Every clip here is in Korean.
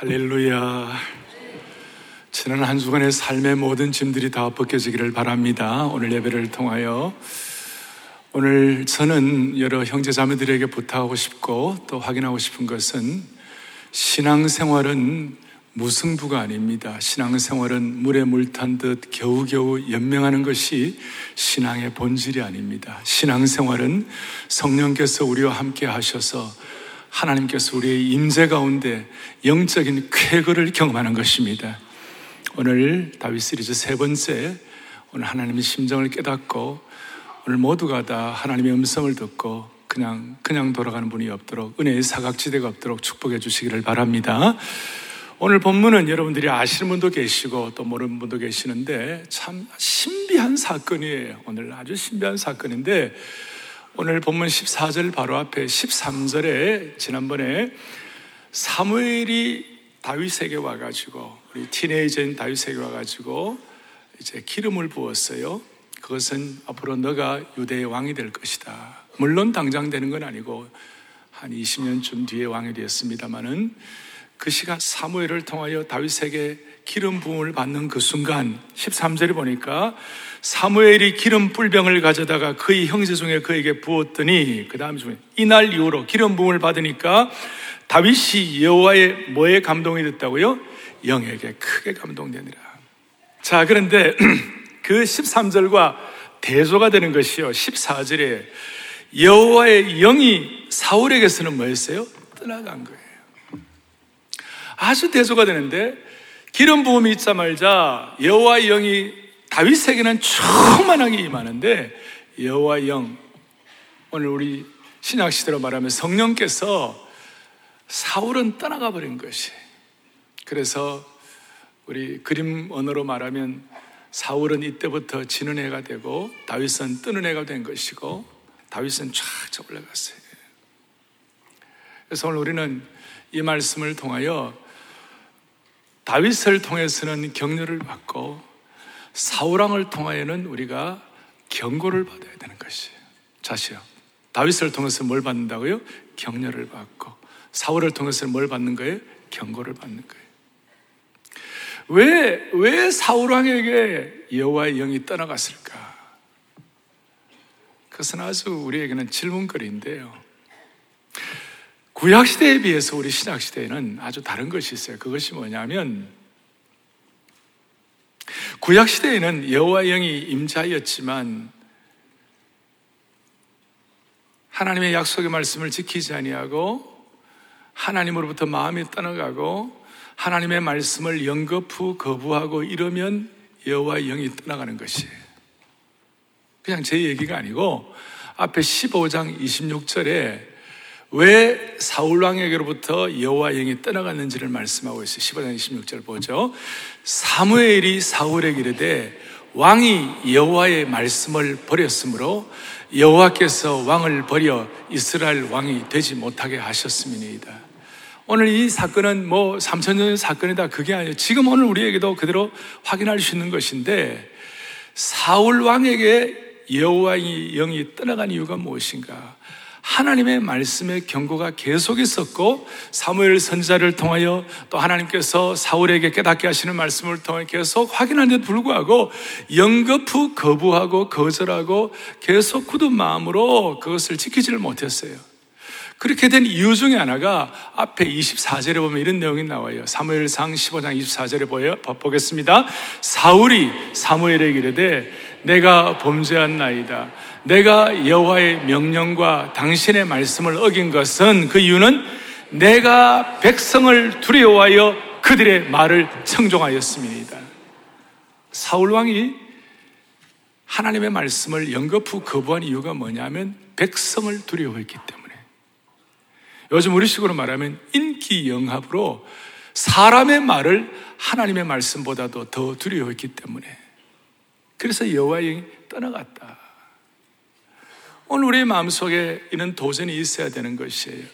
할렐루야. 지난 한 주간의 삶의 모든 짐들이 다 벗겨지기를 바랍니다. 오늘 예배를 통하여. 오늘 저는 여러 형제 자매들에게 부탁하고 싶고 또 확인하고 싶은 것은 신앙생활은 무승부가 아닙니다. 신앙생활은 물에 물 탄 듯 겨우겨우 연명하는 것이 신앙의 본질이 아닙니다. 신앙생활은 성령께서 우리와 함께 하셔서 하나님께서 우리의 임재 가운데 영적인 쾌거를 경험하는 것입니다. 오늘 다윗 시리즈 세 번째 오늘 하나님의 심정을 깨닫고 오늘 모두가 다 하나님의 음성을 듣고 그냥 그냥 돌아가는 분이 없도록 은혜의 사각지대가 없도록 축복해 주시기를 바랍니다. 오늘 본문은 여러분들이 아시는 분도 계시고 또 모르는 분도 계시는데 참 신비한 사건이에요. 오늘 아주 신비한 사건인데 오늘 본문 14절 바로 앞에 13절에 지난번에 사무엘이 다윗에게 와가지고 우리 티네이저인 다윗에게 와가지고 이제 기름을 부었어요. 그것은 앞으로 너가 유대의 왕이 될 것이다. 물론 당장 되는 건 아니고 한 20년쯤 뒤에 왕이 되었습니다만은 그 시간 사무엘을 통하여 다윗에게 기름 부음을 받는 그 순간 13절에 보니까 사무엘이 기름 뿔병을 가져다가 그의 형제 중에 그에게 부었더니 그 다음 중에 이날 이후로 기름 부음을 받으니까 다윗이 여호와의 뭐에 감동이 됐다고요? 영에게 크게 감동되니라. 자, 그런데 그 13절과 대조가 되는 것이요. 14절에 여호와의 영이 사울에게서는 뭐였어요? 떠나간 거예요. 아주 대조가 되는데 기름 부음이 있자 말자 여호와의 영이 다윗에게는 충만하게 임하는데 여호와 영 오늘 우리 신약 시대로 말하면 성령께서 사울은 떠나가 버린 것이. 그래서 우리 그림 언어로 말하면 사울은 이때부터 지는 해가 되고 다윗은 뜨는 해가 된 것이고 다윗은 쫙 올라갔어요. 그래서 오늘 우리는 이 말씀을 통하여 다윗을 통해서는 격려를 받고 사울왕을 통하여는 우리가 경고를 받아야 되는 것이에요. 자시요. 다윗을 통해서 뭘 받는다고요? 격려를 받고 사울을 통해서 뭘 받는 거예요? 경고를 받는 거예요. 왜, 왜 사울왕에게 여호와의 영이 떠나갔을까? 그것은 아주 우리에게는 질문거리인데요. 구약시대에 비해서 우리 신약시대에는 아주 다른 것이 있어요. 그것이 뭐냐면, 구약시대에는 여호와의 영이 임자였지만, 하나님의 약속의 말씀을 지키지 아니하고, 하나님으로부터 마음이 떠나가고, 하나님의 말씀을 연거푸 거부하고 이러면 여호와의 영이 떠나가는 것이에요. 그냥 제 얘기가 아니고 앞에 15장 26절에 왜 사울 왕에게로부터 여호와 영이 떠나갔는지를 말씀하고 있어요. 15장 26절 보죠. 사무엘이 사울에게 이르되 왕이 여호와의 말씀을 버렸으므로 여호와께서 왕을 버려 이스라엘 왕이 되지 못하게 하셨음이니이다. 오늘 이 사건은 뭐 3천 년의 사건이다 그게 아니에요. 지금 오늘 우리에게도 그대로 확인할 수 있는 것인데 사울 왕에게 여호와의 영이 떠나간 이유가 무엇인가? 하나님의 말씀의 경고가 계속 있었고 사무엘 선자를 통하여 또 하나님께서 사울에게 깨닫게 하시는 말씀을 통해 계속 확인하는데 불구하고 영거푸 거부하고 거절하고 계속 굳은 마음으로 그것을 지키지를 못했어요. 그렇게 된 이유 중에 하나가 앞에 24절에 보면 이런 내용이 나와요. 사무엘상 15장 24절에 보여, 보겠습니다. 사울이 사무엘에게 이르되 내가 범죄한 나이다. 내가 여호와의 명령과 당신의 말씀을 어긴 것은 그 이유는 내가 백성을 두려워하여 그들의 말을 청종하였습니다. 사울 왕이 하나님의 말씀을 연거푸 거부한 이유가 뭐냐면 백성을 두려워했기 때문에. 요즘 우리식으로 말하면 인기 영합으로 사람의 말을 하나님의 말씀보다도 더 두려워했기 때문에 그래서 여호와의 떠나갔다. 오늘 우리의 마음속에 이런 도전이 있어야 되는 것이에요.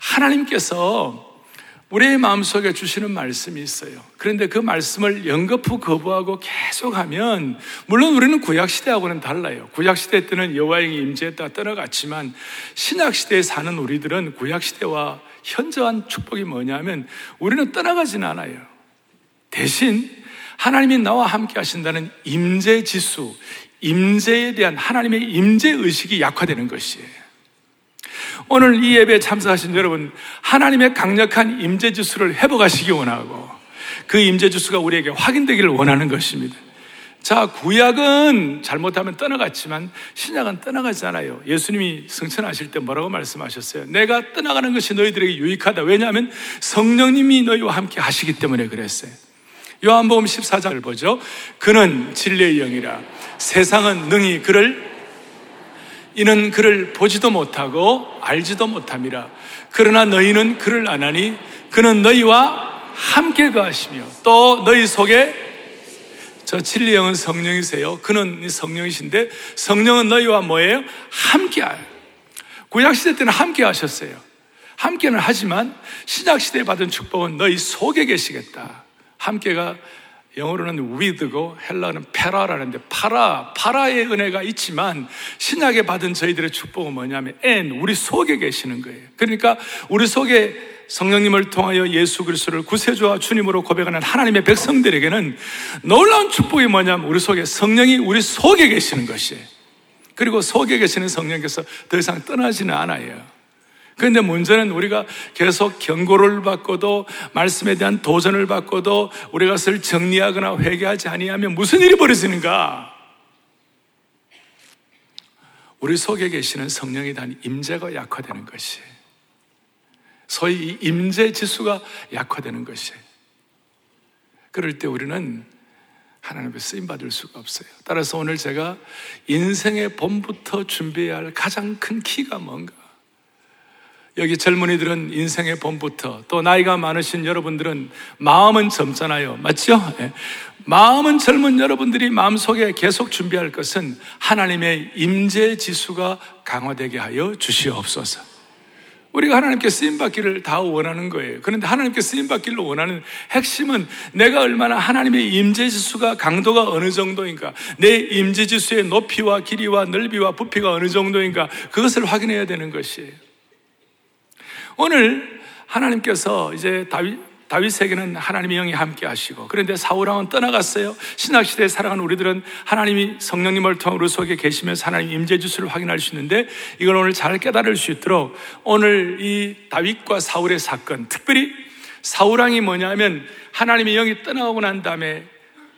하나님께서 우리의 마음속에 주시는 말씀이 있어요. 그런데 그 말씀을 연거푸 거부하고 계속하면 물론 우리는 구약 시대하고는 달라요. 구약 시대 때는 여호와의 임재했다 떠나갔지만 신약 시대에 사는 우리들은 구약 시대와 현저한 축복이 뭐냐면 우리는 떠나가지는 않아요. 대신 하나님이 나와 함께 하신다는 임재 지수, 임재에 대한 하나님의 임재 의식이 약화되는 것이에요. 오늘 이 예배에 참석하신 여러분, 하나님의 강력한 임재 지수를 회복하시기 원하고 그 임재 지수가 우리에게 확인되기를 원하는 것입니다. 자, 구약은 잘못하면 떠나갔지만 신약은 떠나가지 않아요. 예수님이 성천하실 때 뭐라고 말씀하셨어요? 내가 떠나가는 것이 너희들에게 유익하다. 왜냐하면 성령님이 너희와 함께 하시기 때문에 그랬어요. 요한복음 14장을 보죠. 그는 진리의 영이라. 세상은 능히 그를 이는 그를 보지도 못하고 알지도 못함이라. 그러나 너희는 그를 아나니 그는 너희와 함께 거하시며 또 너희 속에 저 진리 영은 성령이세요. 그는 성령이신데 성령은 너희와 뭐예요? 함께 하요. 구약 시대 때는 함께 하셨어요. 함께는 하지만 신약 시대에 받은 축복은 너희 속에 계시겠다. 함께가 영어로는 with고 헬라는 페라라는데 파라, 파라의 은혜가 있지만 신약에 받은 저희들의 축복은 뭐냐면 and 우리 속에 계시는 거예요. 그러니까 우리 속에 성령님을 통하여 예수 그리스도를 구세주와 주님으로 고백하는 하나님의 백성들에게는 놀라운 축복이 뭐냐면 우리 속에 성령이 우리 속에 계시는 것이에요. 그리고 속에 계시는 성령께서 더 이상 떠나지는 않아요. 그런데 문제는 우리가 계속 경고를 받고도 말씀에 대한 도전을 받고도 우리가 그것을 정리하거나 회개하지 아니하면 무슨 일이 벌어지는가? 우리 속에 계시는 성령에 대한 임재가 약화되는 것이 소위 임재 지수가 약화되는 것이 그럴 때 우리는 하나님께 쓰임 받을 수가 없어요. 따라서 오늘 제가 인생의 봄부터 준비해야 할 가장 큰 키가 뭔가? 여기 젊은이들은 인생의 봄부터 또 나이가 많으신 여러분들은 마음은 젊잖아요. 맞죠? 네. 마음은 젊은 여러분들이 마음속에 계속 준비할 것은 하나님의 임재 지수가 강화되게 하여 주시옵소서. 우리가 하나님께 쓰임 받기를 다 원하는 거예요. 그런데 하나님께 쓰임 받기를 원하는 핵심은 내가 얼마나 하나님의 임재 지수가 강도가 어느 정도인가, 내 임재 지수의 높이와 길이와 넓이와 부피가 어느 정도인가 그것을 확인해야 되는 것이에요. 오늘 하나님께서 이제 다윗, 다윗에게는 하나님의 영이 함께 하시고 그런데 사울왕은 떠나갔어요. 신학 시대에 살아가는 우리들은 하나님이 성령님을 통해 우리 속에 계시면서 하나님 임재 주수를 확인할 수 있는데 이걸 오늘 잘 깨달을 수 있도록 오늘 이 다윗과 사울의 사건 특별히 사울왕이 뭐냐면 하나님의 영이 떠나가고 난 다음에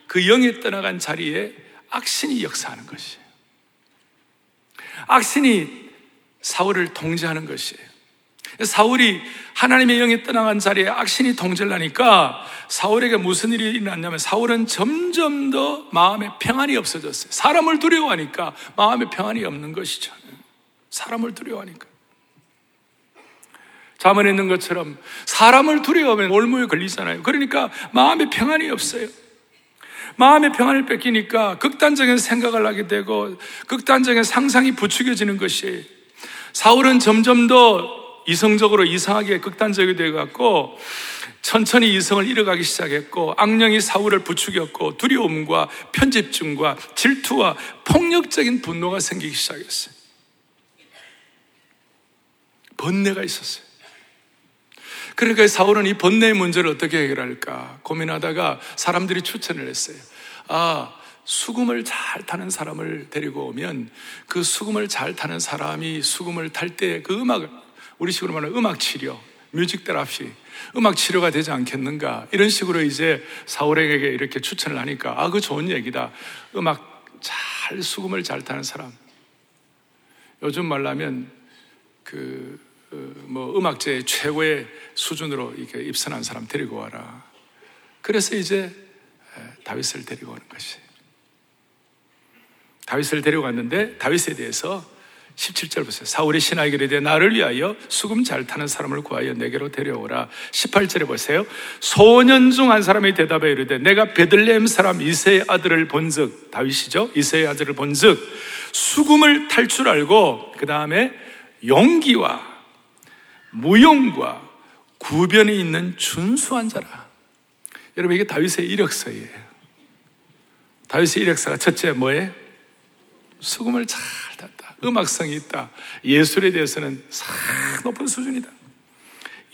그 영이 떠나간 자리에 악신이 역사하는 것이에요. 악신이 사울을 통제하는 것이에요. 사울이 하나님의 영이 떠나간 자리에 악신이 통제를 하니까 사울에게 무슨 일이 일어났냐면 사울은 점점 더 마음에 평안이 없어졌어요. 사람을 두려워하니까 마음에 평안이 없는 것이죠. 사람을 두려워하니까. 자문에 있는 것처럼 사람을 두려워하면 올무에 걸리잖아요. 그러니까 마음에 평안이 없어요. 마음의 평안을 뺏기니까 극단적인 생각을 하게 되고 극단적인 상상이 부추겨지는 것이 사울은 점점 더 이성적으로 이상하게 극단적이 되어갖고 천천히 이성을 잃어가기 시작했고 악령이 사울을 부추겼고 두려움과 편집증과 질투와 폭력적인 분노가 생기기 시작했어요. 번뇌가 있었어요. 그러니까 사울은 이 번뇌의 문제를 어떻게 해결할까 고민하다가 사람들이 추천을 했어요. 아, 수금을 잘 타는 사람을 데리고 오면 그 수금을 잘 타는 사람이 수금을 탈 때 그 음악을 우리 식으로 말하면 음악 치료, 뮤직 테라피, 음악 치료가 되지 않겠는가 이런 식으로 이제 사울에게 이렇게 추천을 하니까 아 그 좋은 얘기다. 음악 잘 수금을 잘 타는 사람. 요즘 말하면 그뭐 어, 음악제 최고의 수준으로 이렇게 입선한 사람 데리고 와라. 그래서 이제 다윗을 데리고 오는 것이. 다윗을 데려갔는데 다윗에 대해서 17절 보세요. 사울이 신하에게 이르되 나를 위하여 수금 잘 타는 사람을 구하여 내게로 데려오라. 18절에 보세요. 소년 중 한 사람이 대답해 이르되 내가 베들레헴 사람 이세의 아들을 본즉 다윗이죠. 이세의 아들을 본즉 수금을 탈 줄 알고 그 다음에 용기와 무용과 구변이 있는 준수한 자라. 여러분 이게 다윗의 이력서예요. 다윗의 이력서가 첫째 뭐예요? 수금을 잘 탔다. 음악성이 있다. 예술에 대해서는 상 높은 수준이다.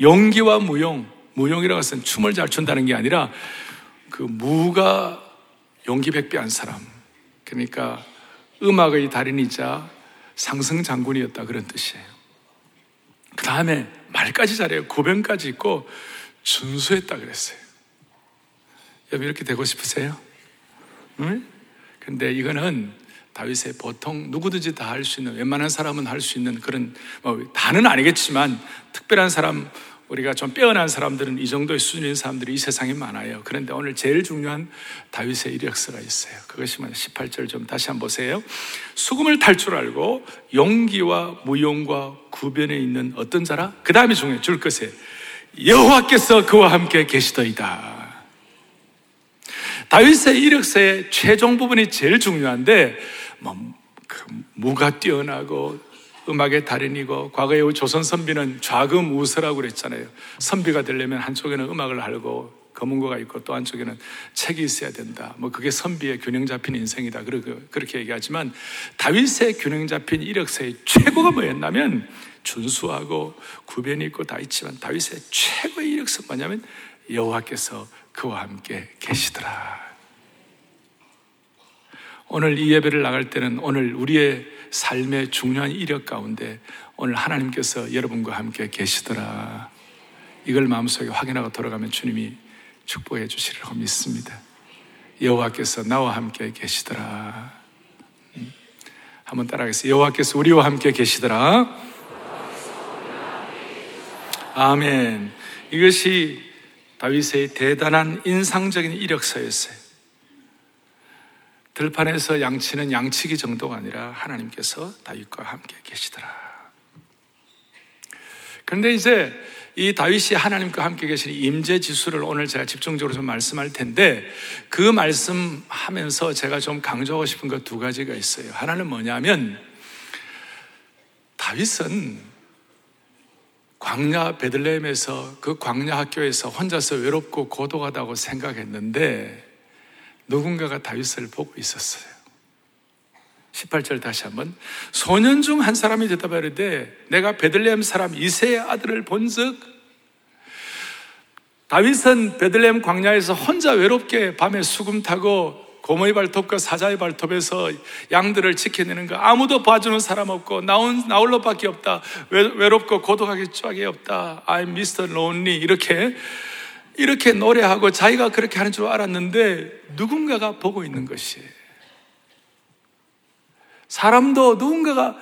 용기와 무용, 무용이라고 해서 춤을 잘 춘다는 게 아니라 그 무가 용기 백배한 사람. 그러니까 음악의 달인이자 상승 장군이었다 그런 뜻이에요. 그 다음에 말까지 잘해요. 고변까지 있고 준수했다 그랬어요. 여러분 이렇게 되고 싶으세요? 응? 근데 이거는 다윗의 보통 누구든지 다 할 수 있는 웬만한 사람은 할 수 있는 그런 뭐 다는 아니겠지만 특별한 사람 우리가 좀 빼어난 사람들은 이 정도의 수준인 사람들이 이 세상에 많아요. 그런데 오늘 제일 중요한 다윗의 이력서가 있어요. 그것이 뭐냐? 18절 좀 다시 한번 보세요. 수금을 탈 줄 알고 용기와 무용과 구변에 있는 어떤 자라? 그 다음이 중요해. 줄 것에 여호와께서 그와 함께 계시더이다. 다윗의 이력서의 최종 부분이 제일 중요한데 뭐, 그 무가 뛰어나고 음악의 달인이고 과거에 조선 선비는 좌금 우서라고 그랬잖아요. 선비가 되려면 한쪽에는 음악을 알고 검은고가 있고 또 한쪽에는 책이 있어야 된다. 뭐 그게 선비의 균형 잡힌 인생이다. 그렇게 얘기하지만 다윗의 균형 잡힌 이력서의 최고가 뭐였냐면 준수하고 구변이 있고 다 있지만 다윗의 최고의 이력서 뭐냐면 여호와께서 그와 함께 계시더라. 오늘 이 예배를 나갈 때는 오늘 우리의 삶의 중요한 이력 가운데 오늘 하나님께서 여러분과 함께 계시더라. 이걸 마음속에 확인하고 돌아가면 주님이 축복해 주시리라고 믿습니다. 여호와께서 나와 함께 계시더라. 음. 한번 따라하겠습니다. 여호와께서 우리와 함께 계시더라. 아멘. 이것이 다윗의 대단한 인상적인 이력서였어요. 들판에서 양치는 양치기 정도가 아니라 하나님께서 다윗과 함께 계시더라. 그런데 이제 이 다윗이 하나님과 함께 계신 임재 지수를 오늘 제가 집중적으로 좀 말씀할 텐데 그 말씀하면서 제가 좀 강조하고 싶은 것 두 가지가 있어요. 하나는 뭐냐면 다윗은 광야 베들레헴에서 그 광야 학교에서 혼자서 외롭고 고독하다고 생각했는데 누군가가 다윗을 보고 있었어요. 18절 다시 한번 소년 중 한 사람이 대답하려되 내가 베들레헴 사람 이세의 아들을 본즉 다윗은 베들레헴 광야에서 혼자 외롭게 밤에 수금 타고 고모의 발톱과 사자의 발톱에서 양들을 지켜내는 거 아무도 봐주는 사람 없고 나온 나홀로밖에 없다 외, 롭고 고독하게 쫙게 없다 I'm Mr. Lonely 이렇게 이렇게 노래하고 자기가 그렇게 하는 줄 알았는데 누군가가 보고 있는 것이에요. 사람도 누군가가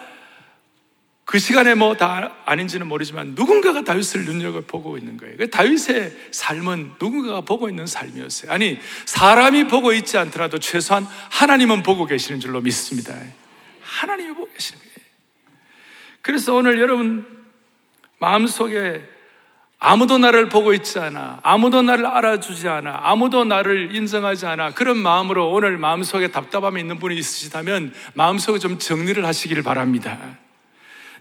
그 시간에 뭐 다 아닌지는 모르지만 누군가가 다윗을 눈여겨 보고 있는 거예요. 그 다윗의 삶은 누군가가 보고 있는 삶이었어요. 아니, 사람이 보고 있지 않더라도 최소한 하나님은 보고 계시는 줄로 믿습니다. 하나님이 보고 계시는 거예요. 그래서 오늘 여러분 마음속에 아무도 나를 보고 있지 않아. 아무도 나를 알아주지 않아. 아무도 나를 인정하지 않아. 그런 마음으로 오늘 마음속에 답답함이 있는 분이 있으시다면 마음속에 좀 정리를 하시기를 바랍니다.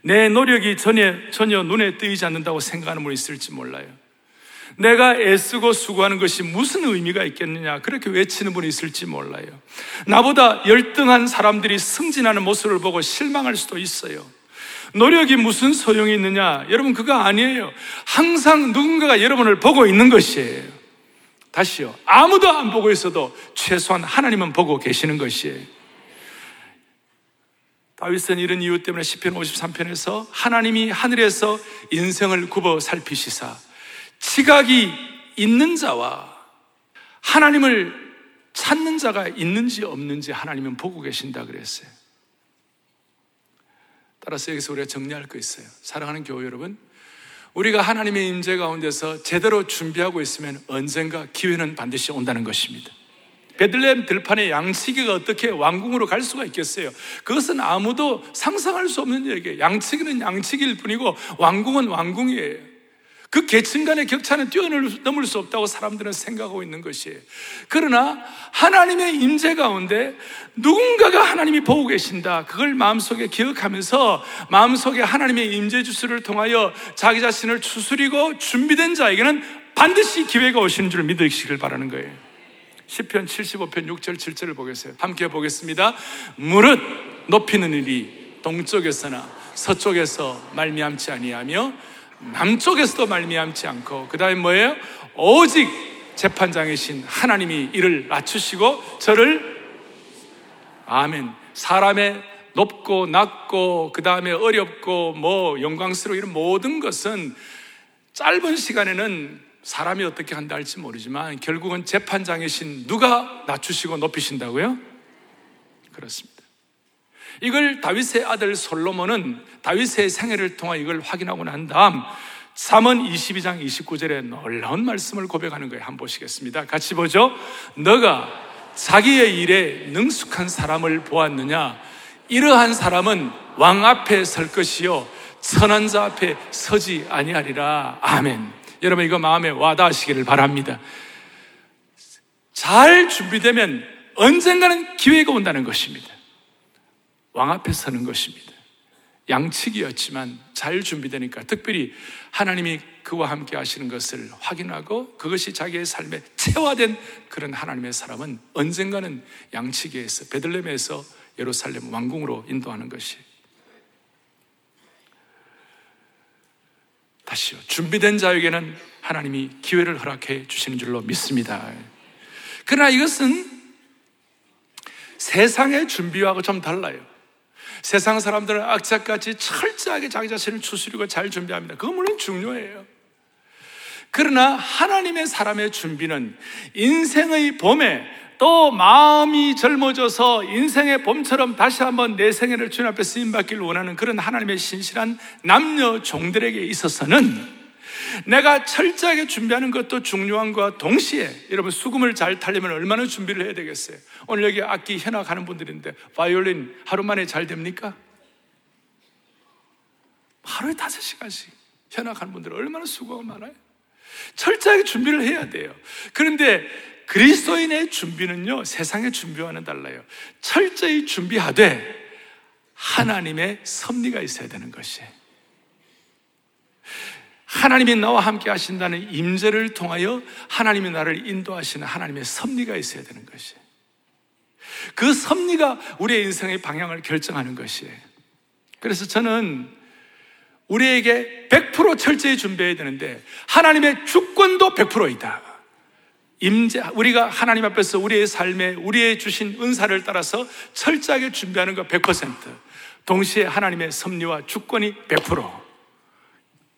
내 노력이 전혀, 전혀 눈에 띄지 않는다고 생각하는 분이 있을지 몰라요. 내가 애쓰고 수고하는 것이 무슨 의미가 있겠느냐. 그렇게 외치는 분이 있을지 몰라요. 나보다 열등한 사람들이 승진하는 모습을 보고 실망할 수도 있어요. 노력이 무슨 소용이 있느냐? 여러분, 그거 아니에요. 항상 누군가가 여러분을 보고 있는 것이에요. 다시요. 아무도 안 보고 있어도 최소한 하나님은 보고 계시는 것이에요. 다윗은 이런 이유 때문에 10편 53편에서 하나님이 하늘에서 인생을 굽어 살피시사 지각이 있는 자와 하나님을 찾는 자가 있는지 없는지 하나님은 보고 계신다 그랬어요. 따라서 여기서 우리가 정리할 거 있어요. 사랑하는 교회 여러분, 우리가 하나님의 임재 가운데서 제대로 준비하고 있으면 언젠가 기회는 반드시 온다는 것입니다. 베들레헴 들판의 양치기가 어떻게 왕궁으로 갈 수가 있겠어요? 그것은 아무도 상상할 수 없는 얘기예요. 양치기는 양치기일 뿐이고 왕궁은 왕궁이에요. 그 계층 간의 격차는 뛰어넘을 수 없다고 사람들은 생각하고 있는 것이에요. 그러나 하나님의 임재 가운데 누군가가 하나님이 보고 계신다. 그걸 마음속에 기억하면서 마음속에 하나님의 임재 주스를 통하여 자기 자신을 추스리고 준비된 자에게는 반드시 기회가 오시는 줄 믿으시길 바라는 거예요. 10편 75편 6절 7절을 보겠어요. 함께 보겠습니다. 무릇 높이는 일이 동쪽에서나 서쪽에서 말미암지 아니하며 남쪽에서도 말미암지 않고 그 다음에 뭐예요? 오직 재판장이신 하나님이 이를 낮추시고 저를 아멘 사람의 높고 낮고 그 다음에 어렵고 뭐 영광스러워 이런 모든 것은 짧은 시간에는 사람이 어떻게 한다 할지 모르지만 결국은 재판장이신 누가 낮추시고 높이신다고요? 그렇습니다. 이걸 다윗의 아들 솔로몬은 다윗의 생애를 통해 이걸 확인하고 난 다음 3원 22장 29절에 놀라운 말씀을 고백하는 거예요. 한번 보시겠습니다. 같이 보죠. 너가 자기의 일에 능숙한 사람을 보았느냐? 이러한 사람은 왕 앞에 설 것이요. 선한 자 앞에 서지 아니하리라. 아멘. 여러분 이거 마음에 와닿으시기를 바랍니다. 잘 준비되면 언젠가는 기회가 온다는 것입니다. 왕 앞에 서는 것입니다. 양측이었지만 잘 준비되니까 특별히 하나님이 그와 함께 하시는 것을 확인하고 그것이 자기의 삶에 체화된 그런 하나님의 사람은 언젠가는 양측에서 베들레헴에서 예루살렘 왕궁으로 인도하는 것이 다시요. 준비된 자에게는 하나님이 기회를 허락해 주시는 줄로 믿습니다. 그러나 이것은 세상의 준비하고 좀 달라요. 세상 사람들은 악착같이 철저하게 자기 자신을 추스리고 잘 준비합니다. 그건 물론 중요해요. 그러나 하나님의 사람의 준비는 인생의 봄에 또 마음이 젊어져서 인생의 봄처럼 다시 한번 내 생애를 주님 앞에 쓰임 받기를 원하는 그런 하나님의 신실한 남녀 종들에게 있어서는 내가 철저하게 준비하는 것도 중요한 것과 동시에 여러분 수금을 잘 타려면 얼마나 준비를 해야 되겠어요? 오늘 여기 악기 현악 하는 분들인데 바이올린 하루 만에 잘 됩니까? 하루에 다섯 시간씩 현악하는 분들 얼마나 수고가 많아요? 철저하게 준비를 해야 돼요. 그런데 그리스도인의 준비는요, 세상의 준비와는 달라요. 철저히 준비하되 하나님의 섭리가 있어야 되는 것이에요. 하나님이 나와 함께 하신다는 임재를 통하여 하나님이 나를 인도하시는 하나님의 섭리가 있어야 되는 것이에요. 그 섭리가 우리의 인생의 방향을 결정하는 것이에요. 그래서 저는 우리에게 100% 철저히 준비해야 되는데 하나님의 주권도 100%이다. 임재 우리가 하나님 앞에서 우리의 삶에 우리의 주신 은사를 따라서 철저하게 준비하는 것 100%. 동시에 하나님의 섭리와 주권이 100%.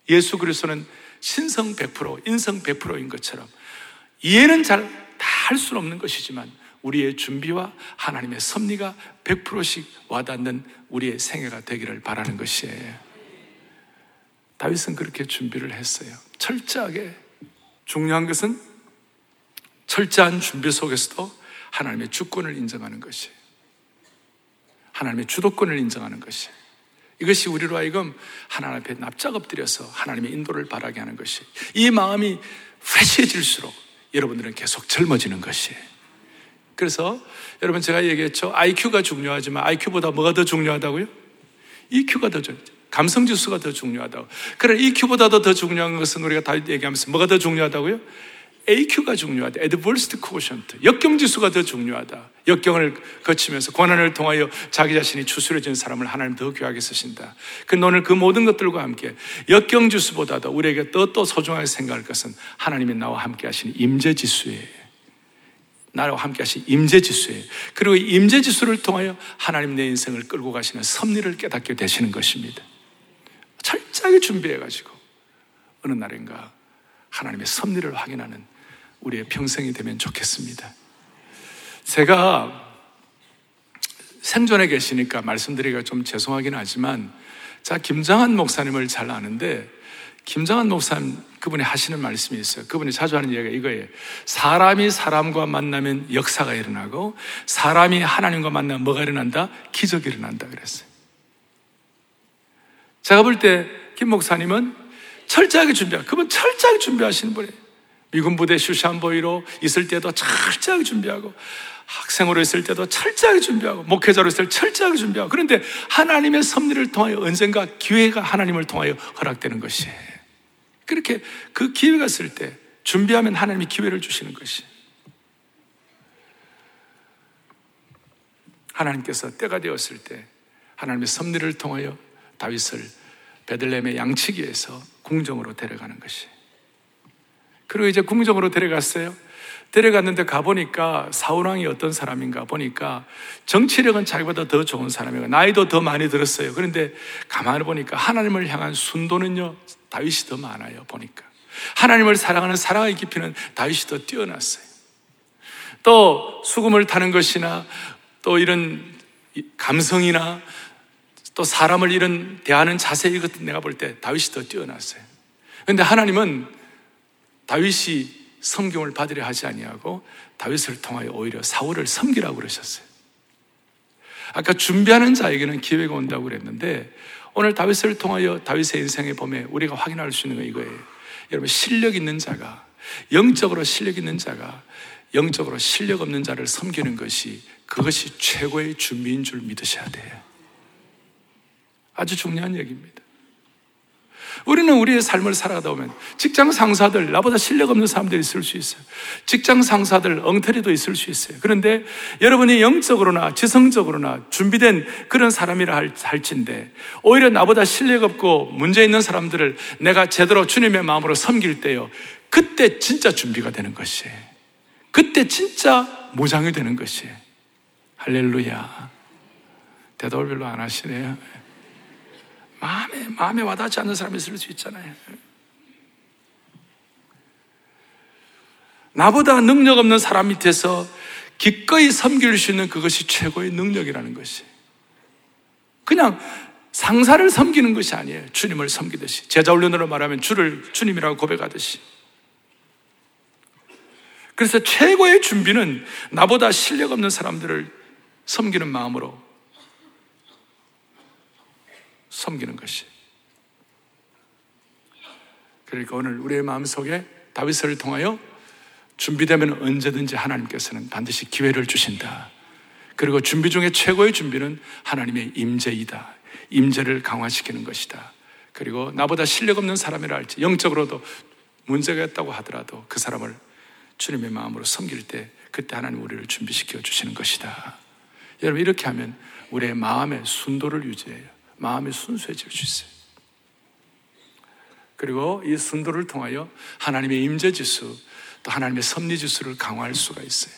예수 그리스도는 신성 100%, 인성 100%인 것처럼 이해는 잘 다 할 수는 없는 것이지만 우리의 준비와 하나님의 섭리가 100%씩 와닿는 우리의 생애가 되기를 바라는 것이에요. 다윗은 그렇게 준비를 했어요. 철저하게 중요한 것은 철저한 준비 속에서도 하나님의 주권을 인정하는 것이 하나님의 주도권을 인정하는 것이 이것이 우리로 하여금 하나님 앞에 납작 엎드려서 하나님의 인도를 바라게 하는 것이 이 마음이 회시해질수록 여러분들은 계속 젊어지는 것이에요. 그래서 여러분 제가 얘기했죠. IQ가 중요하지만 IQ보다 뭐가 더 중요하다고요? EQ가 더 중요하죠. 감성 지수가 더 중요하다고. 그래 EQ보다도 더 중요한 것은 우리가 다 얘기하면서 뭐가 더 중요하다고요? AQ가 중요하다. Adverse Quotient. 역경 지수가 더 중요하다. 역경을 거치면서 고난을 통하여 자기 자신이 추스려진 사람을 하나님 더 귀하게 쓰신다. 그 오늘 그 모든 것들과 함께 역경 지수보다도 우리에게 더또 소중하게 생각할 것은 하나님이 나와 함께 하시는 임재 지수예요. 나와 함께 하신 임재 지수예요. 그리고 임재 지수를 통하여 하나님 내 인생을 끌고 가시는 섭리를 깨닫게 되시는 것입니다. 철저하게 준비해가지고 어느 날인가 하나님의 섭리를 확인하는 우리의 평생이 되면 좋겠습니다. 제가 생존에 계시니까 말씀드리기가 좀 죄송하긴 하지만 자 김장한 목사님을 잘 아는데 김장한 목사님 그분이 하시는 말씀이 있어요. 그분이 자주 하는 얘기가 이거예요. 사람이 사람과 만나면 역사가 일어나고 사람이 하나님과 만나면 뭐가 일어난다? 기적이 일어난다 그랬어요. 제가 볼 때 김 목사님은 철저하게 준비하 그분 철저하게 준비하시는 분이에요. 미군 부대 슈샨보이로 있을 때도 철저하게 준비하고 학생으로 있을 때도 철저하게 준비하고 목회자로 있을 때 철저하게 준비하고 그런데 하나님의 섭리를 통하여 언젠가 기회가 하나님을 통하여 허락되는 것이에요. 그렇게 그 기회가 있을 때 준비하면 하나님이 기회를 주시는 것이 하나님께서 때가 되었을 때 하나님의 섭리를 통하여 다윗을 베들레헴의 양치기에서 궁정으로 데려가는 것이. 그리고 이제 궁정으로 데려갔어요. 데려갔는데 가보니까 사울왕이 어떤 사람인가 보니까 정치력은 자기보다 더 좋은 사람이고 나이도 더 많이 들었어요. 그런데 가만히 보니까 하나님을 향한 순도는요, 다윗이 더 많아요. 보니까. 하나님을 사랑하는 사랑의 깊이는 다윗이 더 뛰어났어요. 또 수금을 타는 것이나 또 이런 감성이나 또 사람을 이런 대하는 자세 이것 내가 볼 때 다윗이 더 뛰어났어요. 그런데 하나님은 다윗이 성경을 받으려 하지 아니하고 다윗을 통하여 오히려 사울을 섬기라고 그러셨어요. 아까 준비하는 자에게는 기회가 온다고 그랬는데 오늘 다윗을 통하여 다윗의 인생에 보면 우리가 확인할 수 있는 거 이거예요. 여러분 실력 있는 자가 영적으로 실력 있는 자가 영적으로 실력 없는 자를 섬기는 것이 그것이 최고의 준비인 줄 믿으셔야 돼요. 아주 중요한 얘기입니다. 우리는 우리의 삶을 살아가다 보면 직장 상사들, 나보다 실력 없는 사람들이 있을 수 있어요. 직장 상사들, 엉터리도 있을 수 있어요. 그런데 여러분이 영적으로나 지성적으로나 준비된 그런 사람이라 할, 할진데 오히려 나보다 실력 없고 문제 있는 사람들을 내가 제대로 주님의 마음으로 섬길 때요. 그때 진짜 준비가 되는 것이에요. 그때 진짜 무장이 되는 것이에요. 할렐루야. 대답을 별로 안 하시네요. 마음에, 마음에 와닿지 않는 사람이 있을 수 있잖아요. 나보다 능력 없는 사람 밑에서 기꺼이 섬길 수 있는 그것이 최고의 능력이라는 것이. 그냥 상사를 섬기는 것이 아니에요. 주님을 섬기듯이. 제자 훈련으로 말하면 주를 주님이라고 고백하듯이. 그래서 최고의 준비는 나보다 실력 없는 사람들을 섬기는 마음으로 섬기는 것이. 그러니까 오늘 우리의 마음속에 다윗을 통하여 준비되면 언제든지 하나님께서는 반드시 기회를 주신다. 그리고 준비 중에 최고의 준비는 하나님의 임재이다. 임재를 강화시키는 것이다. 그리고 나보다 실력 없는 사람이라 할지 영적으로도 문제가 있다고 하더라도 그 사람을 주님의 마음으로 섬길 때 그때 하나님 우리를 준비시켜 주시는 것이다. 여러분 이렇게 하면 우리의 마음의 순도를 유지해요. 마음이 순수해질 수 있어요. 그리고 이 순도를 통하여 하나님의 임재 지수, 또 하나님의 섭리 지수를 강화할 수가 있어요.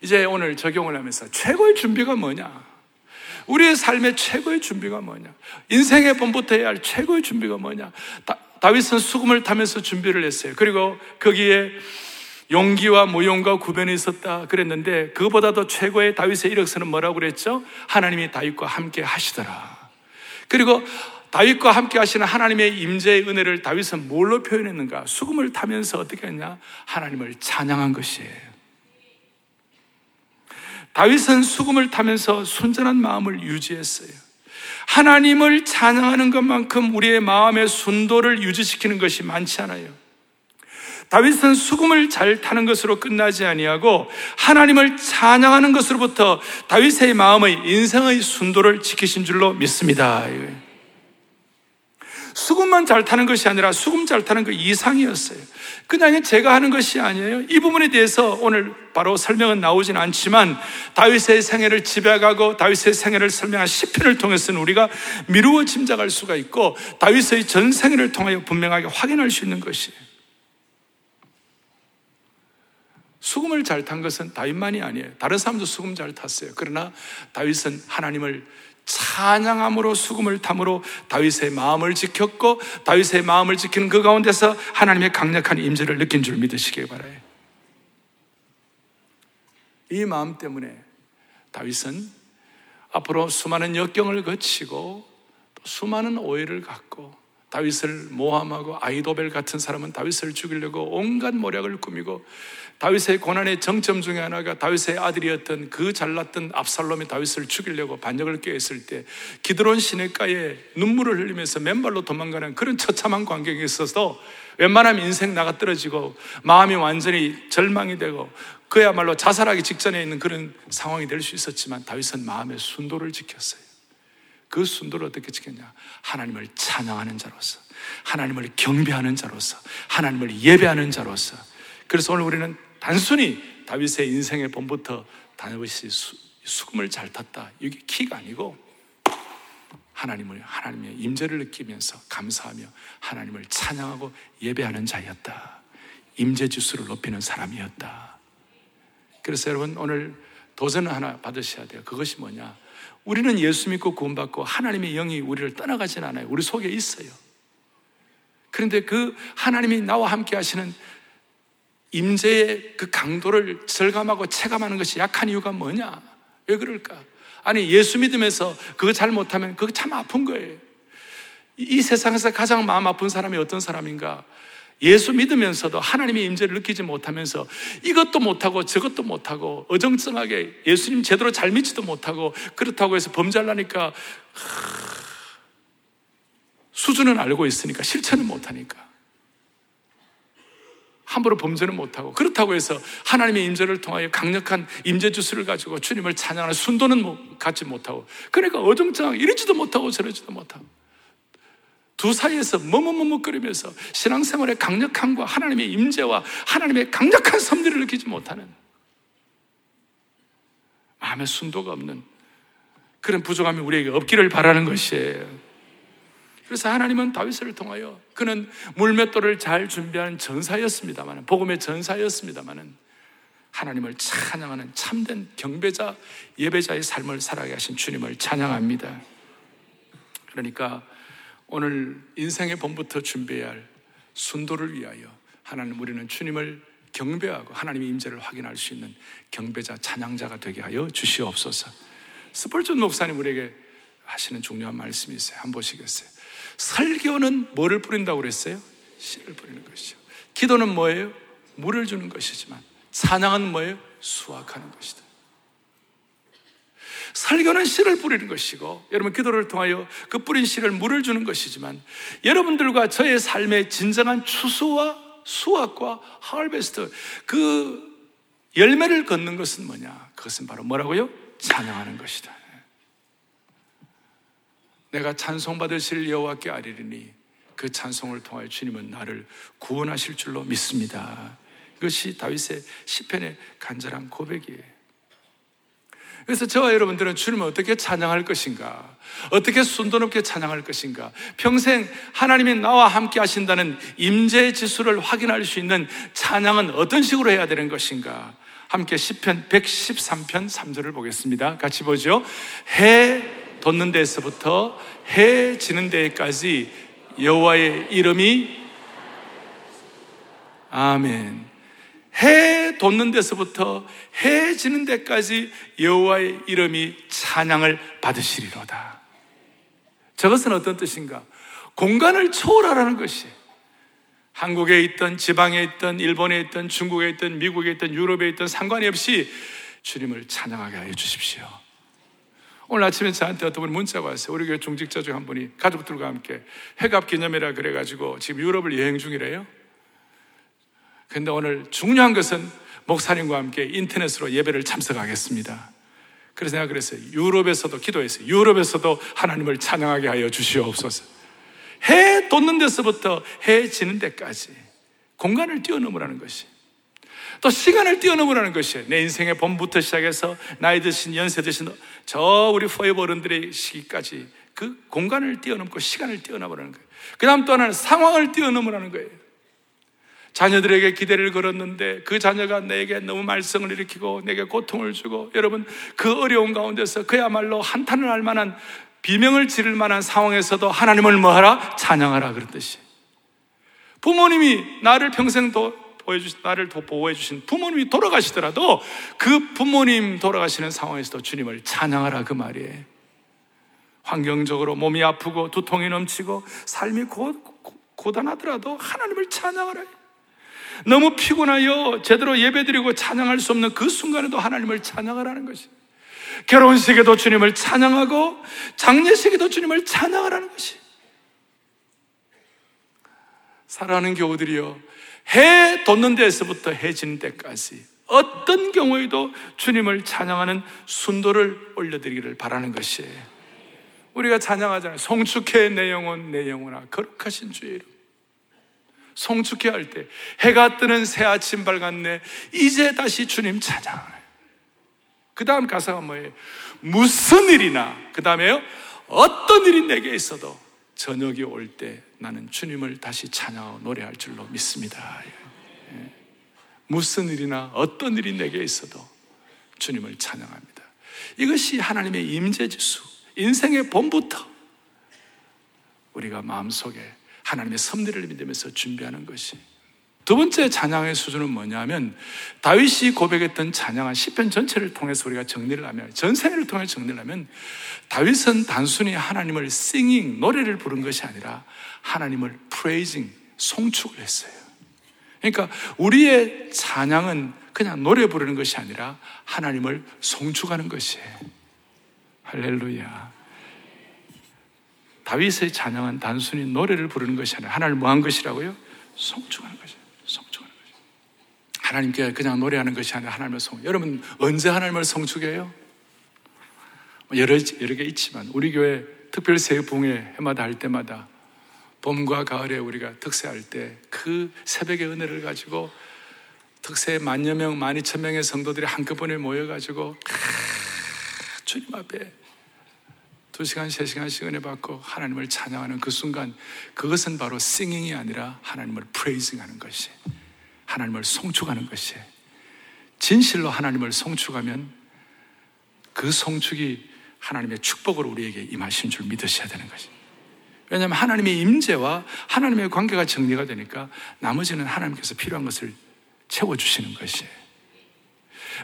이제 오늘 적용을 하면서 최고의 준비가 뭐냐? 우리의 삶의 최고의 준비가 뭐냐? 인생의 봄부터 해야 할 최고의 준비가 뭐냐? 다, 다윗은 수금을 타면서 준비를 했어요. 그리고 거기에 용기와 무용과 구변이 있었다 그랬는데 그보다도 최고의 다윗의 이력서는 뭐라고 그랬죠? 하나님이 다윗과 함께 하시더라. 그리고 다윗과 함께 하시는 하나님의 임재의 은혜를 다윗은 뭘로 표현했는가? 수금을 타면서 어떻게 했냐? 하나님을 찬양한 것이에요. 다윗은 수금을 타면서 순전한 마음을 유지했어요. 하나님을 찬양하는 것만큼 우리의 마음의 순도를 유지시키는 것이 많지 않아요. 다윗은 수금을 잘 타는 것으로 끝나지 아니하고 하나님을 찬양하는 것으로부터 다윗의 마음의 인생의 순도를 지키신 줄로 믿습니다. 수금만 잘 타는 것이 아니라 수금 잘 타는 그 이상이었어요. 그냥 제가 하는 것이 아니에요. 이 부분에 대해서 오늘 바로 설명은 나오진 않지만 다윗의 생애를 지배하고 다윗의 생애를 설명한 시편을 통해서는 우리가 미루어 짐작할 수가 있고 다윗의 전 생애를 통하여 분명하게 확인할 수 있는 것이에요. 수금을 잘 탄 것은 다윗만이 아니에요. 다른 사람도 수금 잘 탔어요. 그러나 다윗은 하나님을 찬양함으로 수금을 탐으로 다윗의 마음을 지켰고 다윗의 마음을 지키는 그 가운데서 하나님의 강력한 임재를 느낀 줄 믿으시기 바라요. 이 마음 때문에 다윗은 앞으로 수많은 역경을 거치고 또 수많은 오해를 갖고 다윗을 모함하고 아이도벨 같은 사람은 다윗을 죽이려고 온갖 모략을 꾸미고 다윗의 고난의 정점 중에 하나가 다윗의 아들이었던 그 잘났던 압살롬이 다윗을 죽이려고 반역을 꾀했을 때 기드론 시내가에 눈물을 흘리면서 맨발로 도망가는 그런 처참한 광경이 있어서 웬만하면 인생 나가 떨어지고 마음이 완전히 절망이 되고 그야말로 자살하기 직전에 있는 그런 상황이 될 수 있었지만 다윗은 마음의 순도를 지켰어요. 그 순도를 어떻게 지켰냐? 하나님을 찬양하는 자로서, 하나님을 경배하는 자로서, 하나님을 예배하는 자로서. 그래서 오늘 우리는 단순히 다윗의 인생의 봄부터 다윗이 수, 수금을 잘 탔다. 이게 키가 아니고 하나님을 하나님의 임재를 느끼면서 감사하며 하나님을 찬양하고 예배하는 자였다. 임재 지수를 높이는 사람이었다. 그래서 여러분 오늘 도전을 하나 받으셔야 돼요. 그것이 뭐냐? 우리는 예수 믿고 구원받고 하나님의 영이 우리를 떠나가진 않아요. 우리 속에 있어요. 그런데 그 하나님이 나와 함께 하시는 임재의 그 강도를 절감하고 체감하는 것이 약한 이유가 뭐냐? 왜 그럴까? 아니, 예수 믿으면서 그거 잘 못하면 그거 참 아픈 거예요. 이 세상에서 가장 마음 아픈 사람이 어떤 사람인가? 예수 믿으면서도 하나님의 임재를 느끼지 못하면서 이것도 못하고 저것도 못하고 어정쩡하게 예수님 제대로 잘 믿지도 못하고 그렇다고 해서 범죄하려니까 수준은 알고 있으니까 실천은 못하니까. 함부로 범죄는 못하고 그렇다고 해서 하나님의 임재를 통하여 강력한 임재 주스를 가지고 주님을 찬양하는 순도는 갖지 못하고 그러니까 어정쩡하게 이러지도 못하고 저러지도 못하고 두 사이에서 머뭇머뭇거리면서 신앙생활의 강력함과 하나님의 임재와 하나님의 강력한 섭리를 느끼지 못하는 마음의 순도가 없는 그런 부족함이 우리에게 없기를 바라는 것이에요. 그래서 하나님은 다윗을 통하여 그는 물맷돌을 잘 준비한 전사였습니다만, 복음의 전사였습니다만, 하나님을 찬양하는 참된 경배자, 예배자의 삶을 살아가게 하신 주님을 찬양합니다. 그러니까 오늘 인생의 봄부터 준비해야 할 순도를 위하여 하나님 우리는 주님을 경배하고 하나님의 임재를 확인할 수 있는 경배자 찬양자가 되게 하여 주시옵소서. 스펄전 목사님 우리에게 하시는 중요한 말씀이 있어요. 한번 보시겠어요? 설교는 뭐를 뿌린다고 그랬어요? 씨를 뿌리는 것이죠. 기도는 뭐예요? 물을 주는 것이지만 찬양은 뭐예요? 수확하는 것이다. 설교는 씨를 뿌리는 것이고 여러분 기도를 통하여 그 뿌린 씨를 물을 주는 것이지만 여러분들과 저의 삶의 진정한 추수와 수확과 하얼베스트 그 열매를 걷는 것은 뭐냐? 그것은 바로 뭐라고요? 찬양하는 것이다. 내가 찬송받으실 여호와께 아리리니 그 찬송을 통하여 주님은 나를 구원하실 줄로 믿습니다. 이것이 다윗의 시편의 간절한 고백이에요. 그래서 저와 여러분들은 주님을 어떻게 찬양할 것인가? 어떻게 순도 높게 찬양할 것인가? 평생 하나님이 나와 함께 하신다는 임재 지수를 확인할 수 있는 찬양은 어떤 식으로 해야 되는 것인가? 함께 시편 113편 3절을 보겠습니다. 같이 보죠. 해 돋는 데서부터 해 지는 데까지 여호와의 이름이 아멘. 해 돋는 데서부터 해 지는 데까지 여호와의 이름이 찬양을 받으시리로다. 저것은 어떤 뜻인가? 공간을 초월하라는 것이 한국에 있던 지방에 있던 일본에 있던 중국에 있던 미국에 있던 유럽에 있던 상관이 없이 주님을 찬양하게 하여 주십시오. 오늘 아침에 저한테 어떤 분이 문자가 왔어요. 우리 교회 중직자 중 한 분이 가족들과 함께 회갑 기념이라 그래가지고 지금 유럽을 여행 중이래요. 근데 오늘 중요한 것은 목사님과 함께 인터넷으로 예배를 참석하겠습니다. 그래서 내가 그랬어요. 유럽에서도 기도했어요. 유럽에서도 하나님을 찬양하게 하여 주시옵소서. 해 돋는 데서부터 해 지는 데까지 공간을 뛰어넘으라는 것이 또 시간을 뛰어넘으라는 것이 내 인생의 봄부터 시작해서 나이 드신 연세 드신 저 우리 포에버 어른들의 시기까지 그 공간을 뛰어넘고 시간을 뛰어넘으라는 거예요. 그 다음 또 하나는 상황을 뛰어넘으라는 거예요. 자녀들에게 기대를 걸었는데 그 자녀가 내게 너무 말썽을 일으키고 내게 고통을 주고 여러분 그 어려운 가운데서 그야말로 한탄을 할 만한 비명을 지를 만한 상황에서도 하나님을 뭐하라? 찬양하라 그랬듯이 부모님이 나를 평생 도 보여주신 나를 보호해 주신 부모님이 돌아가시더라도 그 부모님 돌아가시는 상황에서도 주님을 찬양하라 그 말이에요. 환경적으로 몸이 아프고 두통이 넘치고 삶이 고, 고 단하더라도 하나님을 찬양하라. 너무 피곤하여 제대로 예배드리고 찬양할 수 없는 그 순간에도 하나님을 찬양하라는 것이. 결혼식에도 주님을 찬양하고 장례식에도 주님을 찬양하라는 것이. 사랑하는 교우들이여 해 돋는 데서부터 해 지는 데까지 어떤 경우에도 주님을 찬양하는 순도를 올려드리기를 바라는 것이에요. 우리가 찬양하잖아요. 송축해 내 영혼 내 영혼아 거룩하신 주의 이름. 송축해 할 때 해가 뜨는 새 아침 밝았네 이제 다시 주님 찬양 그 다음 가사가 뭐예요? 무슨 일이나 그 다음에요 어떤 일이 내게 있어도 저녁이 올 때 나는 주님을 다시 찬양하고 노래할 줄로 믿습니다. 예. 무슨 일이나 어떤 일이 내게 있어도 주님을 찬양합니다. 이것이 하나님의 임재지수, 인생의 봄부터 우리가 마음속에 하나님의 섭리를 믿으면서 준비하는 것이 두 번째 찬양의 수준은 뭐냐면 다윗이 고백했던 찬양한 시편 전체를 통해서 우리가 정리를 하면 전생을 통해 정리를 하면 다윗은 단순히 하나님을 singing 노래를 부른 것이 아니라 하나님을 praising 송축을 했어요. 그러니까 우리의 찬양은 그냥 노래 부르는 것이 아니라 하나님을 송축하는 것이에요. 할렐루야. 다윗의 찬양은 단순히 노래를 부르는 것이 아니라 하나님을 뭐한 것이라고요? 송축하는 것이에요. 하나님께 그냥 노래하는 것이 아니라 하나님을 성. 여러분 언제 하나님을 성축해요? 뭐 여러 여러 개 있지만 우리 교회 특별 새해봉회 해마다 할 때마다 봄과 가을에 우리가 특세할 때 그 새벽의 은혜를 가지고 특세 만여 명, 만 이천 명의 성도들이 한꺼번에 모여가지고 주님 앞에 두 시간, 세 시간씩 은혜 받고 하나님을 찬양하는 그 순간 그것은 바로 싱잉이 아니라 하나님을 프레이징 하는 것이 하나님을 송축하는 것이에요. 진실로 하나님을 송축하면 그 송축이 하나님의 축복으로 우리에게 임하신 줄 믿으셔야 되는 것이에요. 왜냐하면 하나님의 임재와 하나님의 관계가 정리가 되니까 나머지는 하나님께서 필요한 것을 채워주시는 것이에요.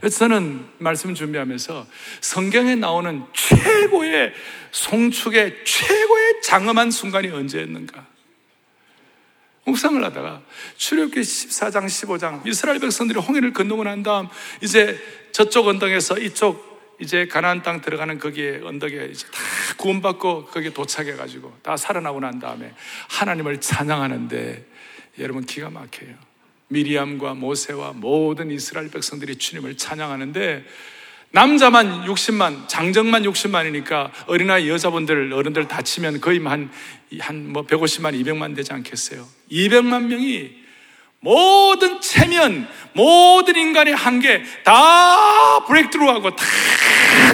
그래서 저는 말씀 준비하면서 성경에 나오는 최고의 송축의 최고의 장엄한 순간이 언제였는가? 묵상을 하다가 출애굽기 14장 15장 이스라엘 백성들이 홍해를 건너고 난 다음 이제 저쪽 언덕에서 이쪽 이제 가나안 땅 들어가는 거기에 언덕에 이제 다 구원받고 거기에 도착해 가지고 다 살아나고 난 다음에 하나님을 찬양하는데 여러분 기가 막혀요. 미리암과 모세와 모든 이스라엘 백성들이 주님을 찬양하는데 남자만 60만, 장정만 60만이니까 어린아이 여자분들, 어른들 다치면 거의 한, 한 뭐 150만, 200만 되지 않겠어요? 200만 명이 모든 체면, 모든 인간의 한계 다 브레이크드루하고 다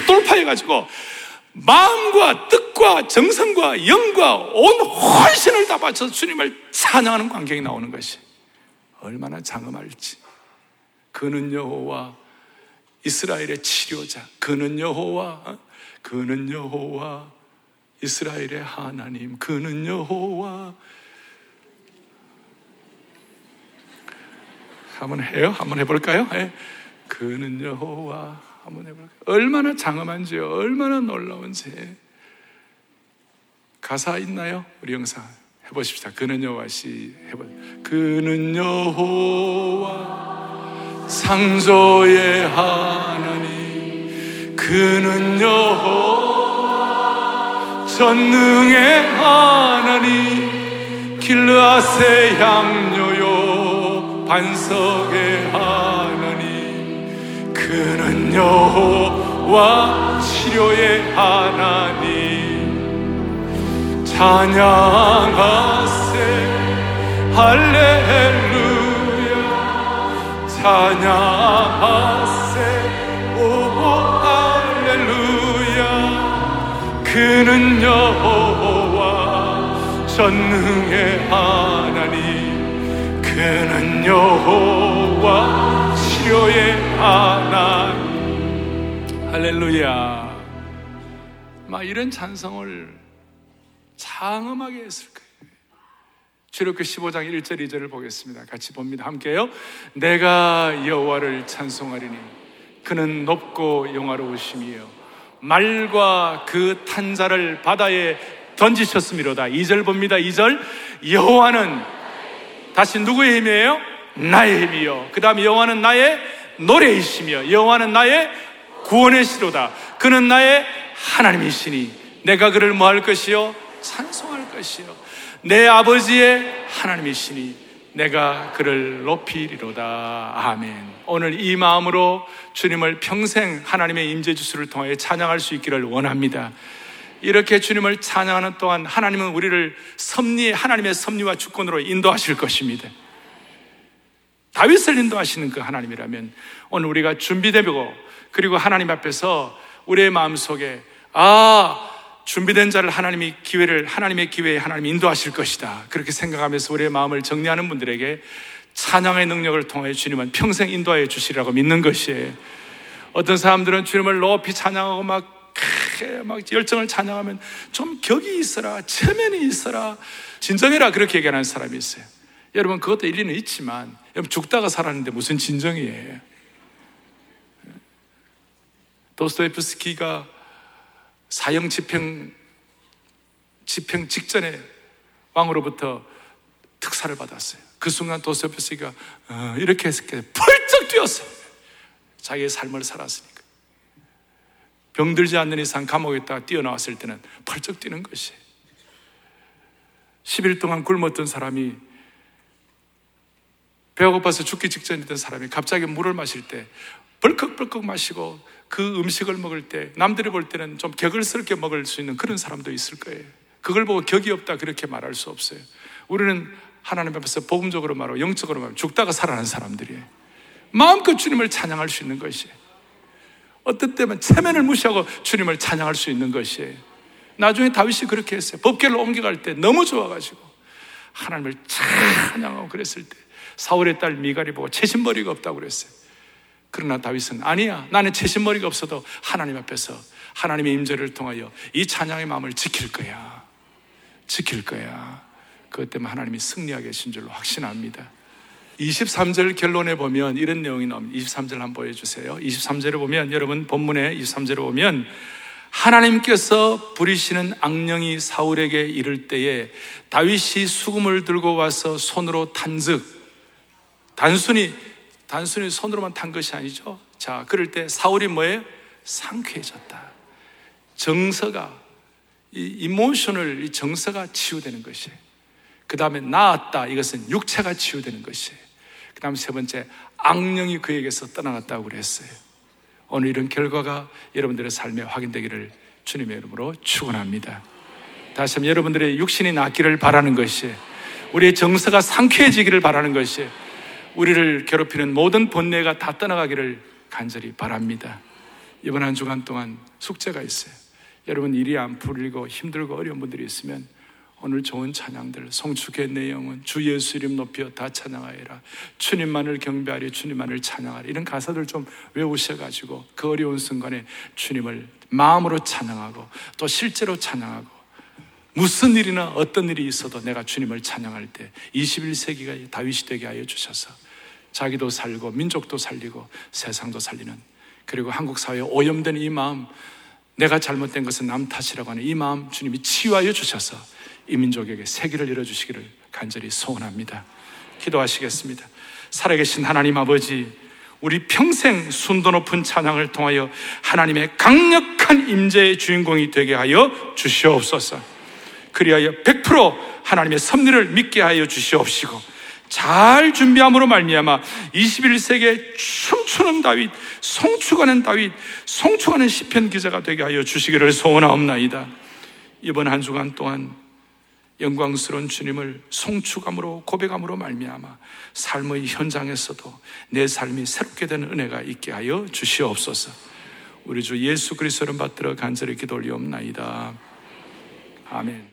돌파해가지고 마음과 뜻과 정성과 영과 온 헌신을 다 바쳐서 주님을 찬양하는 광경이 나오는 것이 얼마나 장엄할지. 그는 여호와 이스라엘의 치료자. 그는 여호와, 그는 여호와, 이스라엘의 하나님. 그는 여호와. 한번 해요? 한번 해볼까요? 네. 그는 여호와. 한번 해볼까요? 얼마나 장엄한지요. 얼마나 놀라운지. 가사 있나요? 우리 영상 해보십시다. 그는 여호와 시 해보. 그는 여호와. 창조의 하나님 그는 여호와 전능의 하나님 길르앗의 향료요 반석의 하나님 그는 여호와 치료의 하나님 찬양하세. 할렐루야. 찬양하세. 오고 할렐루야. 그는 여호와 전능의 하나님 그는 여호와 치료의 하나님 할렐루야. 막 이런 찬성을 장엄하게 했을 거예요 출애굽기 15장 1절 2절을 보겠습니다. 같이 봅니다. 함께요. 내가 여호와를 찬송하리니 그는 높고 영화로우심이요 말과 그 탄자를 바다에 던지셨음이로다. 2절 봅니다. 2절 여호와는 다시 누구의 힘이에요? 나의 힘이요. 그다음 여호와는 나의 노래이시며 여호와는 나의 구원의 시로다. 그는 나의 하나님이시니 내가 그를 뭐 할 것이요? 찬송할 것이요. 내 아버지의 하나님이시니 내가 그를 높이리로다. 아멘. 오늘 이 마음으로 주님을 평생 하나님의 임재 주수를 통해 찬양할 수 있기를 원합니다. 이렇게 주님을 찬양하는 동안 하나님은 우리를 섭리, 하나님의 섭리와 주권으로 인도하실 것입니다. 다윗을 인도하시는 그 하나님이라면 오늘 우리가 준비되고 그리고 하나님 앞에서 우리의 마음 속에 아, 준비된 자를 하나님이 기회를 하나님의 기회에 하나님이 인도하실 것이다. 그렇게 생각하면서 우리의 마음을 정리하는 분들에게 찬양의 능력을 통해 주님은 평생 인도하여 주시리라고 믿는 것이에요. 어떤 사람들은 주님을 높이 찬양하고 막, 막 열정을 찬양하면 좀 격이 있어라, 체면이 있어라, 진정해라 그렇게 얘기하는 사람이 있어요. 여러분 그것도 일리는 있지만 여러분 죽다가 살았는데 무슨 진정이에요? 도스토옙스키가 사형 집행 집행 직전에 왕으로부터 특사를 받았어요. 그 순간 도스토옙스키가 어, 이렇게 때 펄쩍 뛰었어요. 자기의 삶을 살았으니까. 병들지 않는 이상 감옥에 있다가 뛰어나왔을 때는 펄쩍 뛰는 것이 10일 동안 굶었던 사람이 배가 고파서 죽기 직전이던 사람이 갑자기 물을 마실 때 벌컥벌컥 마시고 그 음식을 먹을 때 남들이 볼 때는 좀 격을스럽게 먹을 수 있는 그런 사람도 있을 거예요. 그걸 보고 격이 없다 그렇게 말할 수 없어요. 우리는 하나님 앞에서 복음적으로 말하고 영적으로 말하고 죽다가 살아난 사람들이에요. 마음껏 주님을 찬양할 수 있는 것이에요. 어떤 때면 체면을 무시하고 주님을 찬양할 수 있는 것이에요. 나중에 다윗이 그렇게 했어요. 법계를 옮겨갈 때 너무 좋아가지고 하나님을 찬양하고 그랬을 때 사울의 딸 미갈이 보고 채신머리가 없다고 그랬어요. 그러나 다윗은 아니야. 나는 채신머리가 없어도 하나님 앞에서 하나님의 임재를 통하여 이 찬양의 마음을 지킬 거야. 지킬 거야. 그것 때문에 하나님이 승리하게 하신 줄로 확신합니다. 23절 결론에 보면 이런 내용이 나옵니다. 23절 한번 보여주세요. 23절에 보면 여러분 본문에 23절에 보면 하나님께서 부리시는 악령이 사울에게 이를 때에 다윗이 수금을 들고 와서 손으로 탄즉 단순히 단순히 손으로만 탄 것이 아니죠. 자, 그럴 때 사울이 뭐예요? 상쾌해졌다. 정서가 이 이모션을 이 정서가 치유되는 것이에요. 그 다음에 나았다. 이것은 육체가 치유되는 것이에요. 그 다음 세 번째 악령이 그에게서 떠나갔다고 그랬어요. 오늘 이런 결과가 여러분들의 삶에 확인되기를 주님의 이름으로 축원합니다. 다시 한번 여러분들의 육신이 낫기를 바라는 것이 우리의 정서가 상쾌해지기를 바라는 것이 우리를 괴롭히는 모든 번뇌가 다 떠나가기를 간절히 바랍니다. 이번 한 주간 동안 숙제가 있어요. 여러분 일이 안 풀리고 힘들고 어려운 분들이 있으면 오늘 좋은 찬양들 성축의 내용은 주 예수 이름 높여 다 찬양하여라 주님만을 경배하리 주님만을 찬양하리 이런 가사들 좀 외우셔가지고 그 어려운 순간에 주님을 마음으로 찬양하고 또 실제로 찬양하고 무슨 일이나 어떤 일이 있어도 내가 주님을 찬양할 때 21세기가 다윗이 되게 하여 주셔서 자기도 살고 민족도 살리고 세상도 살리는 그리고 한국 사회에 오염된 이 마음 내가 잘못된 것은 남 탓이라고 하는 이 마음 주님이 치유하여 주셔서 이 민족에게 세기를 열어주시기를 간절히 소원합니다. 기도하시겠습니다. 살아계신 하나님 아버지, 우리 평생 순도 높은 찬양을 통하여 하나님의 강력한 임재의 주인공이 되게 하여 주시옵소서. 그리하여 100% 하나님의 섭리를 믿게 하여 주시옵시고 잘 준비함으로 말미암아 21세기에 춤추는 다윗, 송축하는 다윗, 송축하는 시편 기자가 되게 하여 주시기를 소원하옵나이다. 이번 한 주간 동안 영광스러운 주님을 송축함으로 고백함으로 말미암아 삶의 현장에서도 내 삶이 새롭게 되는 은혜가 있게 하여 주시옵소서. 우리 주 예수 그리스도를 받들어 간절히 기도 올리옵나이다. 아멘.